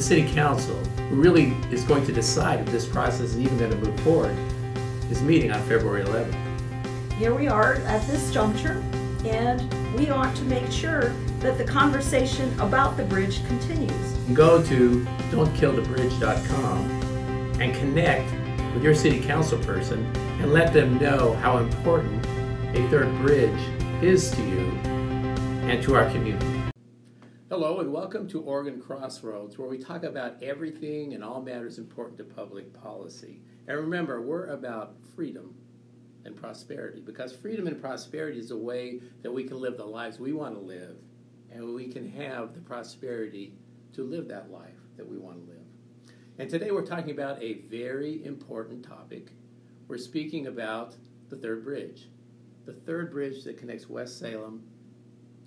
the City Council, who really is going to decide if this process is even going to move forward, is meeting on February 11th. Here we are at this juncture, and we ought to make sure that the conversation about the bridge continues. Go to don'tkillthebridge.com and connect with your City Council person and let them know how important a third bridge is to you and to our community. Hello, and welcome to Oregon Crossroads, where we talk about everything and all matters important to public policy. And remember, we're about freedom and prosperity because freedom and prosperity is a way that we can live the lives we want to live and we can have the prosperity to live that life that we want to live. And today we're talking about a very important topic. We're speaking about the third bridge, the third bridge that connects West Salem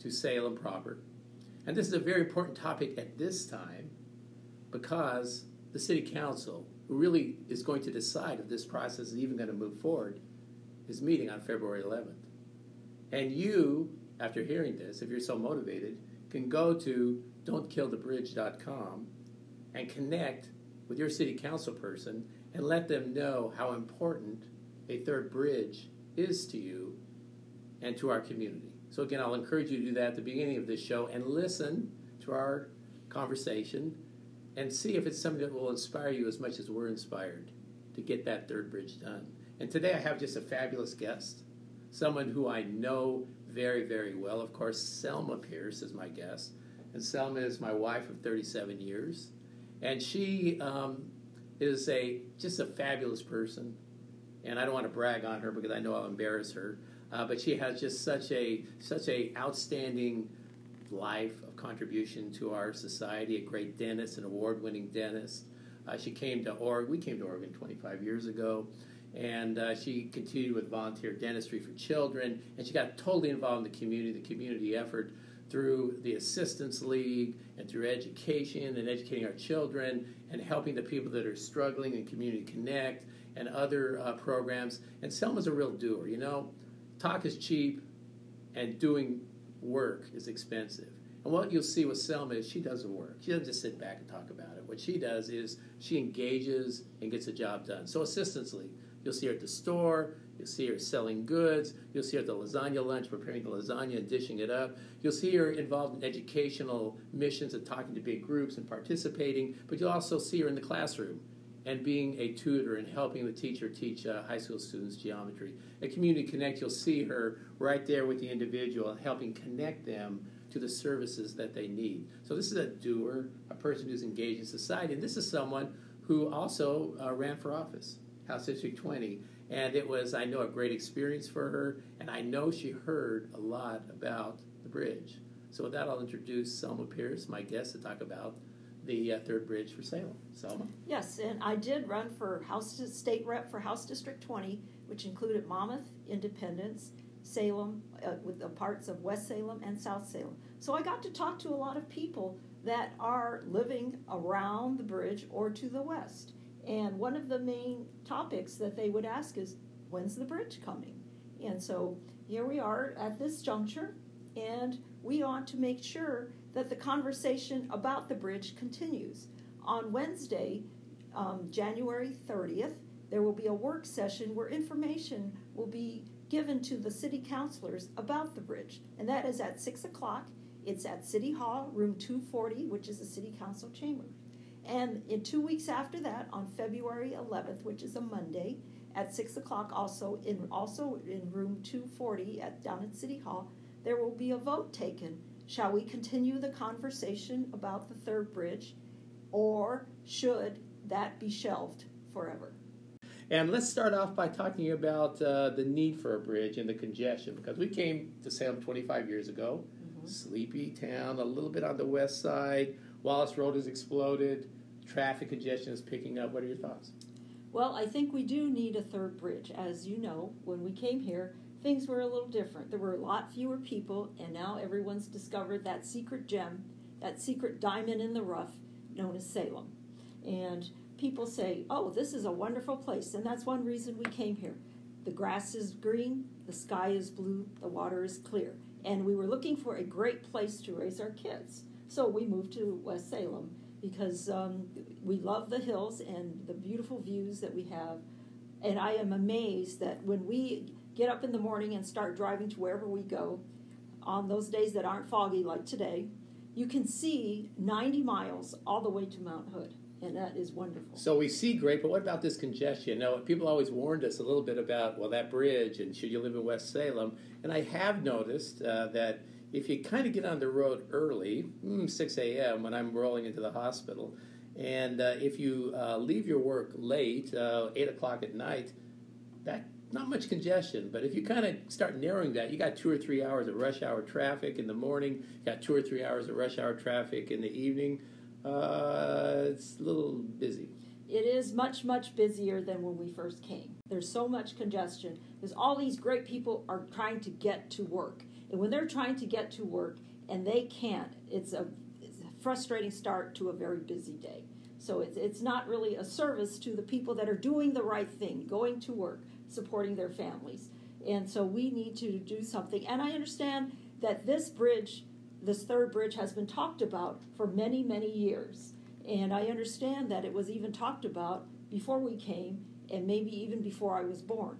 to Salem proper. And this is a very important topic at this time because the City Council, who really is going to decide if this process is even going to move forward, is meeting on February 11th. And you, after hearing this, if you're so motivated, can go to don'tkillthebridge.com and connect with your city council person and let them know how important a third bridge is to you and to our community. So, again, I'll encourage you to do that at the beginning of this show and listen to our conversation and see if it's something that will inspire you as much as we're inspired to get that third bridge done. And today I have just a fabulous guest, someone who I know very, very well. Of course, Selma Pierce is my guest. And Selma is my wife of 37 years. And she um, is a just a fabulous person. And I don't want to brag on her because I know I'll embarrass her. Uh, but she has just such a such a outstanding life of contribution to our society. A great dentist, an award-winning dentist. Uh, she came to Oregon. We came to Oregon 25 years ago, and uh, she continued with volunteer dentistry for children. And she got totally involved in the community, the community effort through the Assistance League and through education and educating our children and helping the people that are struggling and Community Connect and other uh, programs. And Selma's a real doer. You know, talk is cheap and doing work is expensive. And what you'll see with Selma is she doesn't work. She doesn't just sit back and talk about it. What she does is she engages and gets a job done. So Assistance League, you'll see her at the store, you'll see her selling goods, you'll see her at the lasagna lunch preparing the lasagna and dishing it up. You'll see her involved in educational missions and talking to big groups and participating, but you'll also see her in the classroom and being a tutor and helping the teacher teach uh, high school students geometry. At Community Connect, you'll see her right there with the individual, helping connect them to the services that they need. So this is a doer, a person who's engaged in society, and this is someone who also uh, ran for office, House District 20. And it was, I know, a great experience for her, and I know she heard a lot about the bridge. So with that, I'll introduce Selma Pierce, my guest, to talk about the uh, third bridge for Salem. Selma? Yes, and I did run for House State Rep for House District 20, which included Monmouth, Independence, Salem, uh, with the parts of West Salem and South Salem. So I got to talk to a lot of people that are living around the bridge or to the west. And one of the main topics that they would ask is, when's the bridge coming? And so here we are at this juncture, and we ought to make sure that the conversation about the bridge continues. On Wednesday, um, January 30th, there will be a work session where information will be given to the city councilors about the bridge, and that is at 6 o'clock. It's at City Hall, room 240, which is the city council chamber. And in two weeks after that, on February 11th, which is a Monday, at 6 o'clock, also in also in room 240 at down at City Hall, there will be a vote taken Shall we continue the conversation about the third bridge, or should that be shelved forever? And let's start off by talking about uh, the need for a bridge and the congestion, because we came to Salem 25 years ago. Mm-hmm. Sleepy town, a little bit on the west side. Wallace Road has exploded. Traffic congestion is picking up. What are your thoughts? Well, I think we do need a third bridge. As you know, when we came here, things were a little different. There were a lot fewer people, and now everyone's discovered that secret gem, that secret diamond in the rough known as Salem. And people say, oh, this is a wonderful place, and that's one reason we came here. The grass is green, the sky is blue, the water is clear. And we were looking for a great place to raise our kids. So we moved to West Salem because um, we love the hills and the beautiful views that we have. And I am amazed that when we get up in the morning and start driving to wherever we go, on those days that aren't foggy like today, you can see 90 miles all the way to Mount Hood. And that is wonderful. So we see great, but what about this congestion? Now, people always warned us a little bit about, well, that bridge and should you live in West Salem. And I have noticed uh, that if you kind of get on the road early, mm, 6 a.m., when I'm rolling into the hospital, and uh, if you uh, leave your work late, uh, 8 o'clock at night, that not much congestion, but if you kind of start narrowing that, you got two or three hours of rush hour traffic in the morning, got two or three hours of rush hour traffic in the evening. Uh, it's a little busy. It is much, much busier than when we first came. There's so much congestion because all these great people are trying to get to work. And when they're trying to get to work and they can't, it's a, it's a frustrating start to a very busy day. So it's, it's not really a service to the people that are doing the right thing, going to work, supporting their families. And so we need to do something. And I understand that this bridge, this third bridge, has been talked about for many, many years. And I understand that it was even talked about before we came and maybe even before I was born.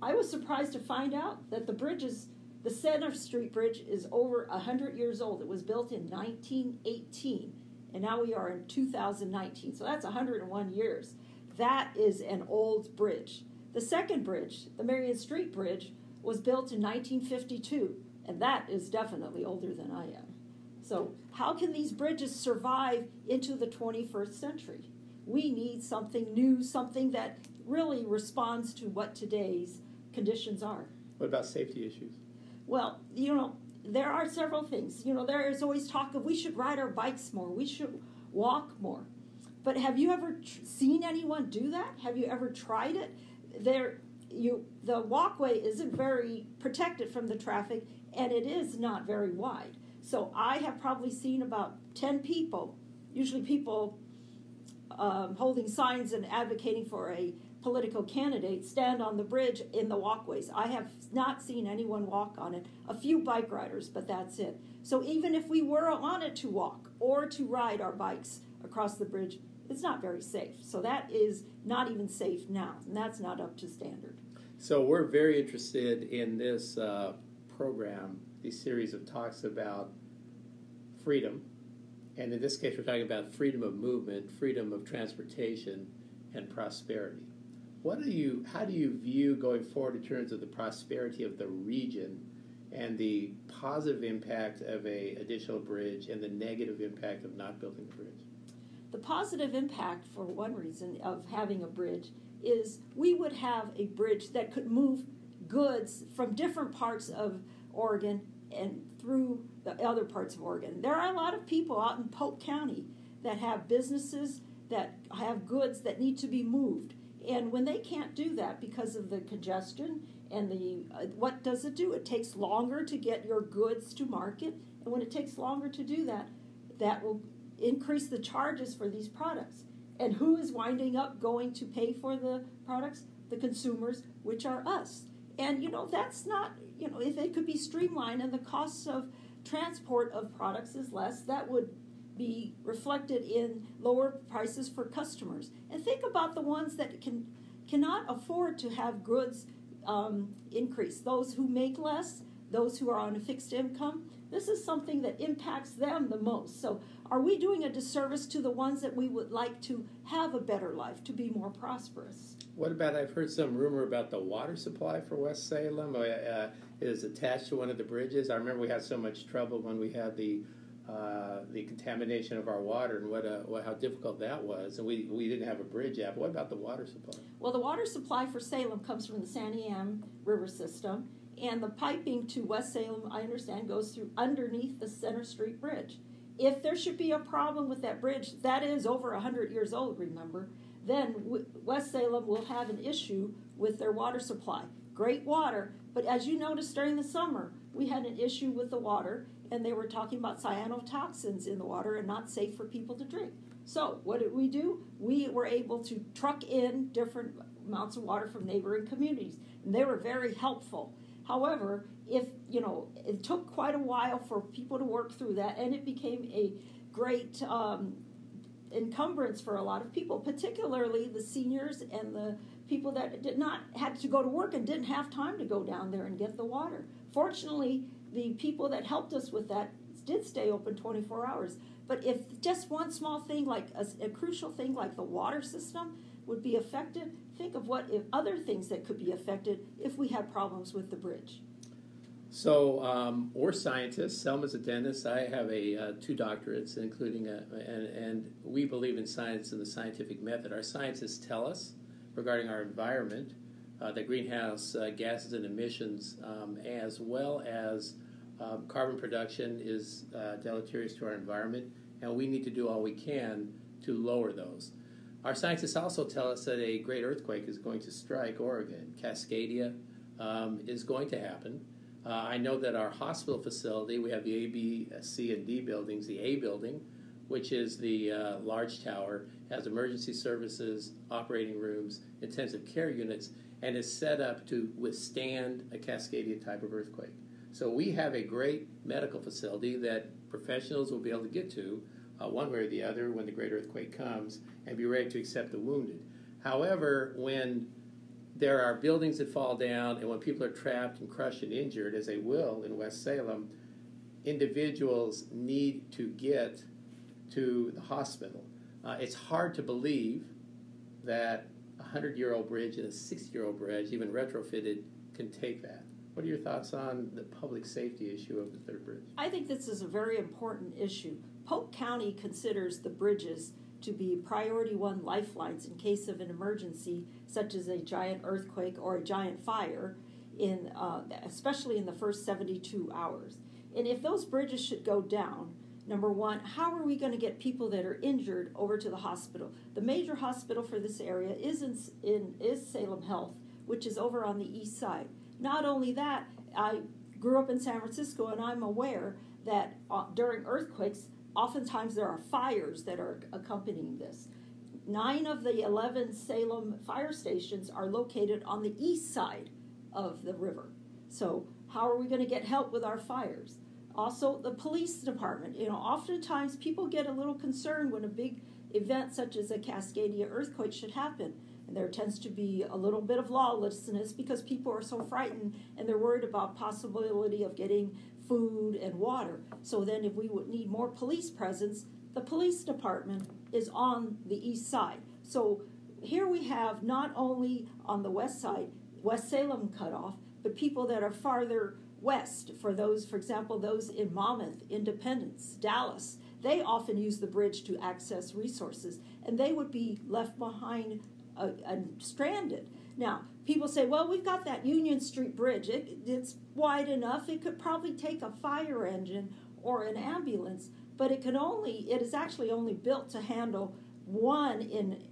I was surprised to find out that the bridge is, the Center Street Bridge is over 100 years old. It was built in 1918, and now we are in 2019. So that's 101 years. That is an old bridge. The second bridge, the Marion Street Bridge, was built in 1952, and that is definitely older than I am. So, how can these bridges survive into the 21st century? We need something new, something that really responds to what today's conditions are. What about safety issues? Well, you know, there are several things. You know, there is always talk of we should ride our bikes more, we should walk more. But have you ever tr- seen anyone do that? Have you ever tried it? There you the walkway isn't very protected from the traffic and it is not very wide. So I have probably seen about 10 people, usually people um, holding signs and advocating for a political candidate, stand on the bridge in the walkways. I have not seen anyone walk on it. A few bike riders, but that's it. So even if we were on it to walk or to ride our bikes across the bridge, it's not very safe. So that is not even safe now, and that's not up to standard. So we're very interested in this uh, program, these series of talks about freedom, and in this case, we're talking about freedom of movement, freedom of transportation, and prosperity. What do you? How do you view going forward in terms of the prosperity of the region? and the positive impact of a additional bridge and the negative impact of not building the bridge? The positive impact, for one reason, of having a bridge is we would have a bridge that could move goods from different parts of Oregon and through the other parts of Oregon. There are a lot of people out in Polk County that have businesses that have goods that need to be moved. And when they can't do that because of the congestion and the uh, what does it do? It takes longer to get your goods to market, and when it takes longer to do that, that will increase the charges for these products. And who is winding up going to pay for the products? The consumers, which are us. And you know, that's not, you know, if it could be streamlined and the costs of transport of products is less, that would be reflected in lower prices for customers. And think about the ones that can cannot afford to have goods um, increase. Those who make less, those who are on a fixed income, this is something that impacts them the most. So, are we doing a disservice to the ones that we would like to have a better life, to be more prosperous? What about? I've heard some rumor about the water supply for West Salem. Uh, uh is attached to one of the bridges. I remember we had so much trouble when we had the uh, the contamination of our water and what, a, what how difficult that was, and we, we didn't have a bridge yet. What about the water supply? Well, the water supply for Salem comes from the Santiam River system, and the piping to West Salem, I understand, goes through underneath the Center Street Bridge. If there should be a problem with that bridge, that is over 100 years old, remember, then West Salem will have an issue with their water supply. Great water, but as you noticed during the summer, we had an issue with the water, and they were talking about cyanotoxins in the water and not safe for people to drink. So, what did we do? We were able to truck in different amounts of water from neighboring communities, and they were very helpful. However, if you know, it took quite a while for people to work through that, and it became a great um, encumbrance for a lot of people, particularly the seniors and the people that did not had to go to work and didn't have time to go down there and get the water. Fortunately, the people that helped us with that did stay open 24 hours. But if just one small thing, like a, a crucial thing like the water system, would be affected, think of what other things that could be affected if we had problems with the bridge. So, um, we're scientists. Selma's a dentist. I have a uh, two doctorates, including a, and, and we believe in science and the scientific method. Our scientists tell us regarding our environment, uh, the greenhouse uh, gases and emissions, um, as well as um, carbon production, is uh, deleterious to our environment, and we need to do all we can to lower those. Our scientists also tell us that a great earthquake is going to strike Oregon. Cascadia um, is going to happen. Uh, I know that our hospital facility, we have the A, B, C, and D buildings. The A building, which is the uh, large tower, has emergency services, operating rooms, intensive care units, and is set up to withstand a Cascadia type of earthquake. So we have a great medical facility that professionals will be able to get to uh, one way or the other when the great earthquake comes and be ready to accept the wounded. However, when there are buildings that fall down, and when people are trapped and crushed and injured, as they will in West Salem, individuals need to get to the hospital. Uh, it's hard to believe that a 100 year old bridge and a 60 year old bridge, even retrofitted, can take that. What are your thoughts on the public safety issue of the third bridge? I think this is a very important issue. Polk County considers the bridges to be priority one lifelines in case of an emergency, such as a giant earthquake or a giant fire, in uh, especially in the first 72 hours. And if those bridges should go down, number one, how are we going to get people that are injured over to the hospital? The major hospital for this area is in, in is Salem Health, which is over on the east side. Not only that, I grew up in San Francisco, and I'm aware that uh, during earthquakes, oftentimes there are fires that are accompanying this. Nine of the 11 Salem fire stations are located on the east side of the river. So, how are we going to get help with our fires? Also, the police department. You know, oftentimes people get a little concerned when a big event such as a Cascadia earthquake should happen. And there tends to be a little bit of lawlessness because people are so frightened and they're worried about possibility of getting food and water. So then, if we would need more police presence, the police department is on the east side. So here we have not only on the west side, West Salem cut off, but people that are farther west. For those, for example, those in Monmouth, Independence, Dallas, they often use the bridge to access resources, and they would be left behind uh, and stranded. Now, people say, well, we've got that Union Street Bridge. It, it's wide enough. It could probably take a fire engine or an ambulance, but it can only, it is actually only built to handle one in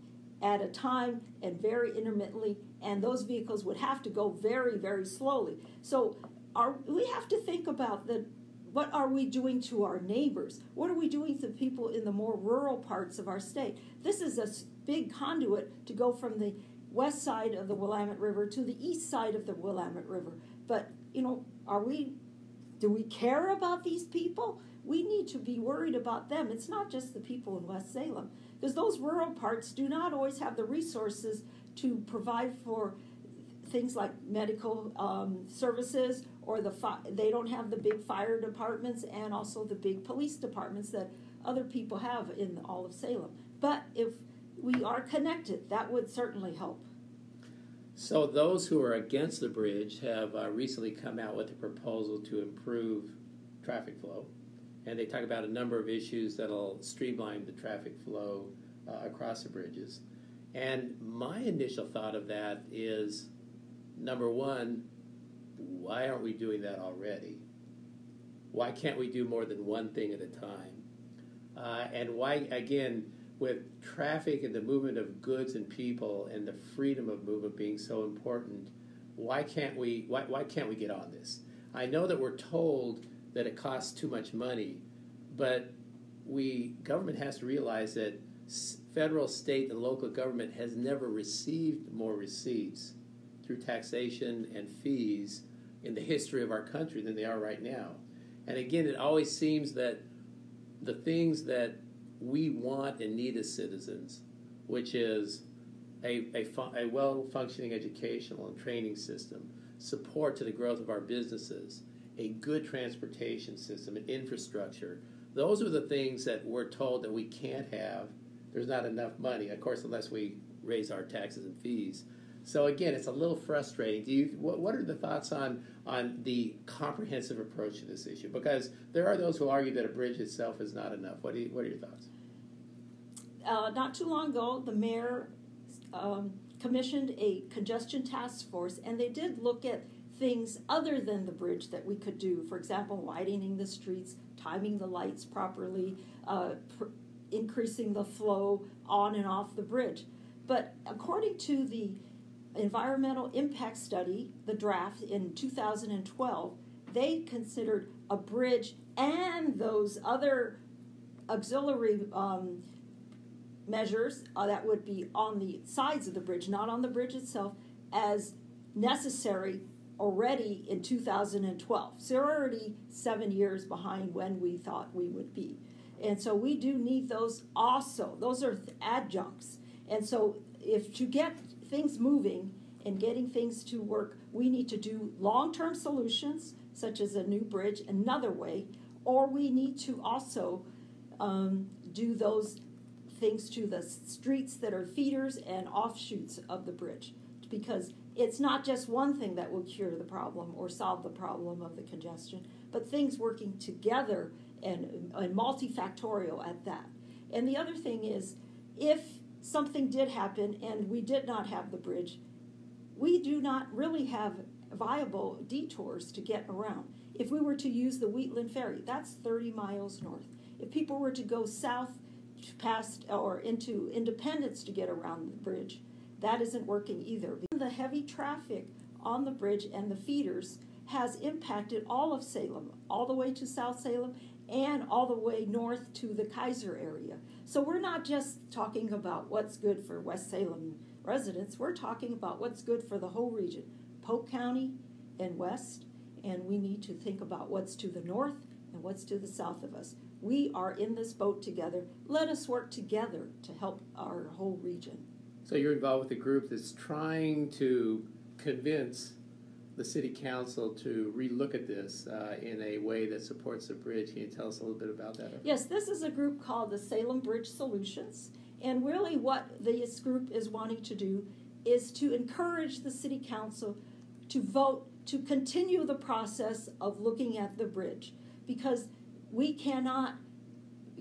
at a time and very intermittently, and those vehicles would have to go very, very slowly. So are, we have to think about the what are we doing to our neighbors? What are we doing to people in the more rural parts of our state? This is a big conduit to go from the west side of the Willamette River to the east side of the Willamette River. But, you know, are we, do we care about these people? We need to be worried about them. It's not just the people in West Salem, because those rural parts do not always have the resources to provide for things like medical um, services or the fi- they don't have the big fire departments and also the big police departments that other people have in all of Salem. But if we are connected. That would certainly help. So, those who are against the bridge have uh, recently come out with a proposal to improve traffic flow. And they talk about a number of issues that'll streamline the traffic flow uh, across the bridges. And my initial thought of that is number one, why aren't we doing that already? Why can't we do more than one thing at a time? Uh, and why, again, with traffic and the movement of goods and people and the freedom of movement being so important, why can't we why, why can't we get on this? I know that we're told that it costs too much money, but we government has to realize that federal, state, and local government has never received more receipts through taxation and fees in the history of our country than they are right now. And again, it always seems that the things that we want and need as citizens, which is a, a, fu- a well functioning educational and training system, support to the growth of our businesses, a good transportation system, and infrastructure. Those are the things that we're told that we can't have. There's not enough money, of course, unless we raise our taxes and fees. So again, it's a little frustrating. Do you what, what are the thoughts on on the comprehensive approach to this issue? Because there are those who argue that a bridge itself is not enough. What do you, what are your thoughts? Uh, not too long ago, the mayor um, commissioned a congestion task force, and they did look at things other than the bridge that we could do. For example, widening the streets, timing the lights properly, uh, pr- increasing the flow on and off the bridge. But according to the environmental impact study, the draft in 2012, they considered a bridge and those other auxiliary um, measures uh, that would be on the sides of the bridge, not on the bridge itself, as necessary already in 2012. So they're already seven years behind when we thought we would be. And so we do need those also. Those are adjuncts. And so if to get things moving and getting things to work, we need to do long-term solutions such as a new bridge another way, or we need to also um, do those things to the streets that are feeders and offshoots of the bridge because it's not just one thing that will cure the problem or solve the problem of the congestion, but things working together and, and multifactorial at that. And the other thing is, if something did happen and we did not have the bridge, we do not really have viable detours to get around. If we were to use the Wheatland Ferry, that's 30 miles north. If people were to go south past or into Independence to get around the bridge. That isn't working either. The heavy traffic on the bridge and the feeders has impacted all of Salem, all the way to South Salem and all the way north to the Keizer area. So we're not just talking about what's good for West Salem residents, we're talking about what's good for the whole region, Polk County and west, and we need to think about what's to the north and what's to the south of us. We are in this boat together. Let us work together to help our whole region. So you're involved with a group that's trying to convince the city council to relook at this uh, in a way that supports the bridge. Can you tell us a little bit about that? Yes, this is a group called the Salem Bridge Solutions. And really, what this group is wanting to do is to encourage the city council to vote to continue the process of looking at the bridge because we cannot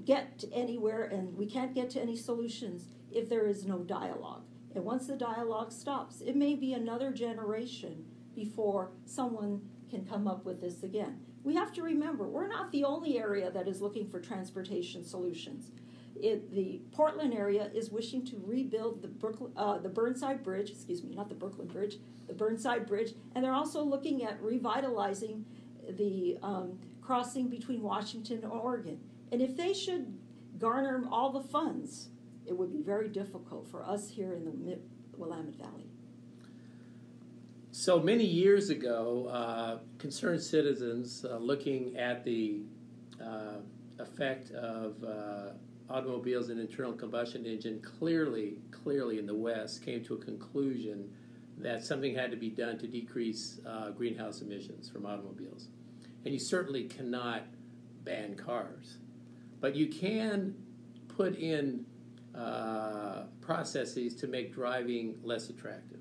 get anywhere and we can't get to any solutions if there is no dialogue. And once the dialogue stops, it may be another generation before someone can come up with this again. We have to remember, we're not the only area that is looking for transportation solutions. It, the Portland area is wishing to rebuild the, Brooklyn, uh, the Burnside Bridge, excuse me, not the Brooklyn Bridge, the Burnside Bridge, and they're also looking at revitalizing the um, crossing between Washington and Oregon. And if they should garner all the funds, it would be very difficult for us here in the Willamette Valley. So many years ago, uh, concerned citizens uh, looking at the uh, effect of uh, automobiles and internal combustion engine clearly, clearly in the West came to a conclusion that something had to be done to decrease uh, greenhouse emissions from automobiles. And you certainly cannot ban cars, but you can put in uh, processes to make driving less attractive,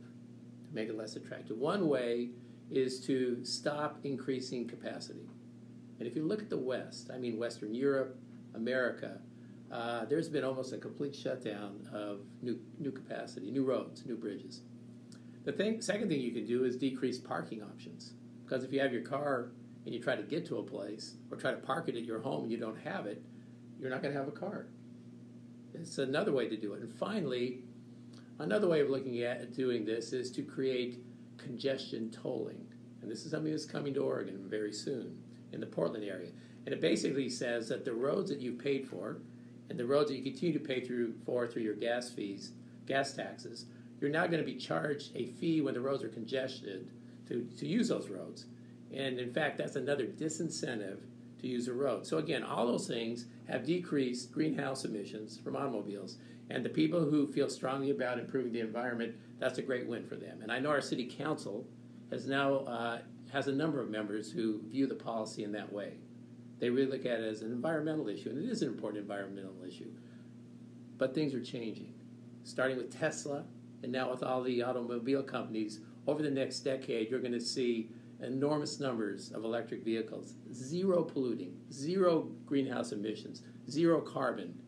make it less attractive. One way is to stop increasing capacity. And if you look at the West, I mean Western Europe, America, uh, there's been almost a complete shutdown of new, new capacity, new roads, new bridges. The thing, second thing you can do is decrease parking options. Because if you have your car and you try to get to a place or try to park it at your home and you don't have it, you're not going to have a car. It's another way to do it. And finally, another way of looking at doing this is to create congestion tolling. And this is something that's coming to Oregon very soon in the Portland area. And it basically says that the roads that you've paid for and the roads that you continue to pay through for through your gas fees, gas taxes, you're now going to be charged a fee when the roads are congested to, to use those roads. And in fact, that's another disincentive to use the road. So again, all those things have decreased greenhouse emissions from automobiles. And the people who feel strongly about improving the environment, that's a great win for them. And I know our city council has now uh, has a number of members who view the policy in that way. They really look at it as an environmental issue, and it is an important environmental issue. But things are changing, starting with Tesla, and now with all the automobile companies. Over the next decade, you're going to see enormous numbers of electric vehicles, zero polluting, zero greenhouse emissions, zero carbon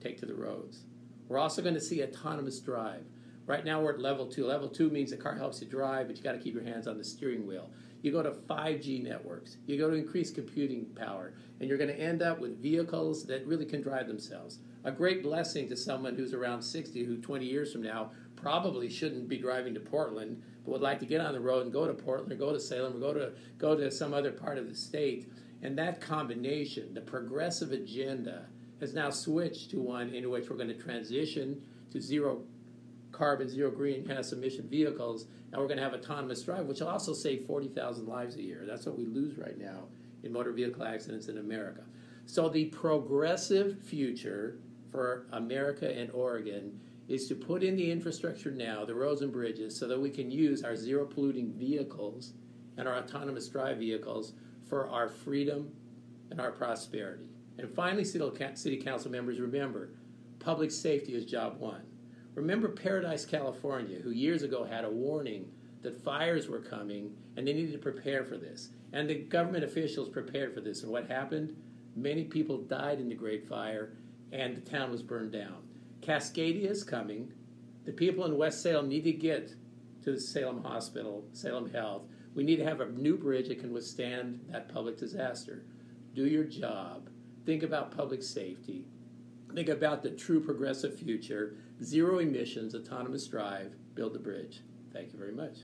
take to the roads. We're also going to see autonomous drive. Right now we're at level two. Level two means the car helps you drive, but you got to keep your hands on the steering wheel. You go to 5G networks, you go to increased computing power, and you're going to end up with vehicles that really can drive themselves. A great blessing to someone who's around 60 who 20 years from now probably shouldn't be driving to Portland, but would like to get on the road and go to Portland or go to Salem or go to go to some other part of the state. And that combination, the progressive agenda, has now switched to one in which we're going to transition to zero carbon, zero greenhouse emission vehicles, and we're going to have autonomous drive, which will also save 40,000 lives a year. That's what we lose right now in motor vehicle accidents in America. So the progressive future for America and Oregon is to put in the infrastructure now, the roads and bridges, so that we can use our zero polluting vehicles and our autonomous drive vehicles for our freedom and our prosperity. And finally, City Council members, remember public safety is job one. Remember Paradise, California, who years ago had a warning that fires were coming and they needed to prepare for this. And the government officials prepared for this. And what happened? Many people died in the Great Fire and the town was burned down. Cascadia is coming. The people in West Salem need to get to the Salem Hospital, Salem Health. We need to have a new bridge that can withstand that public disaster. Do your job. Think about public safety. Think about the true progressive future. Zero emissions, autonomous drive. Build the bridge. Thank you very much.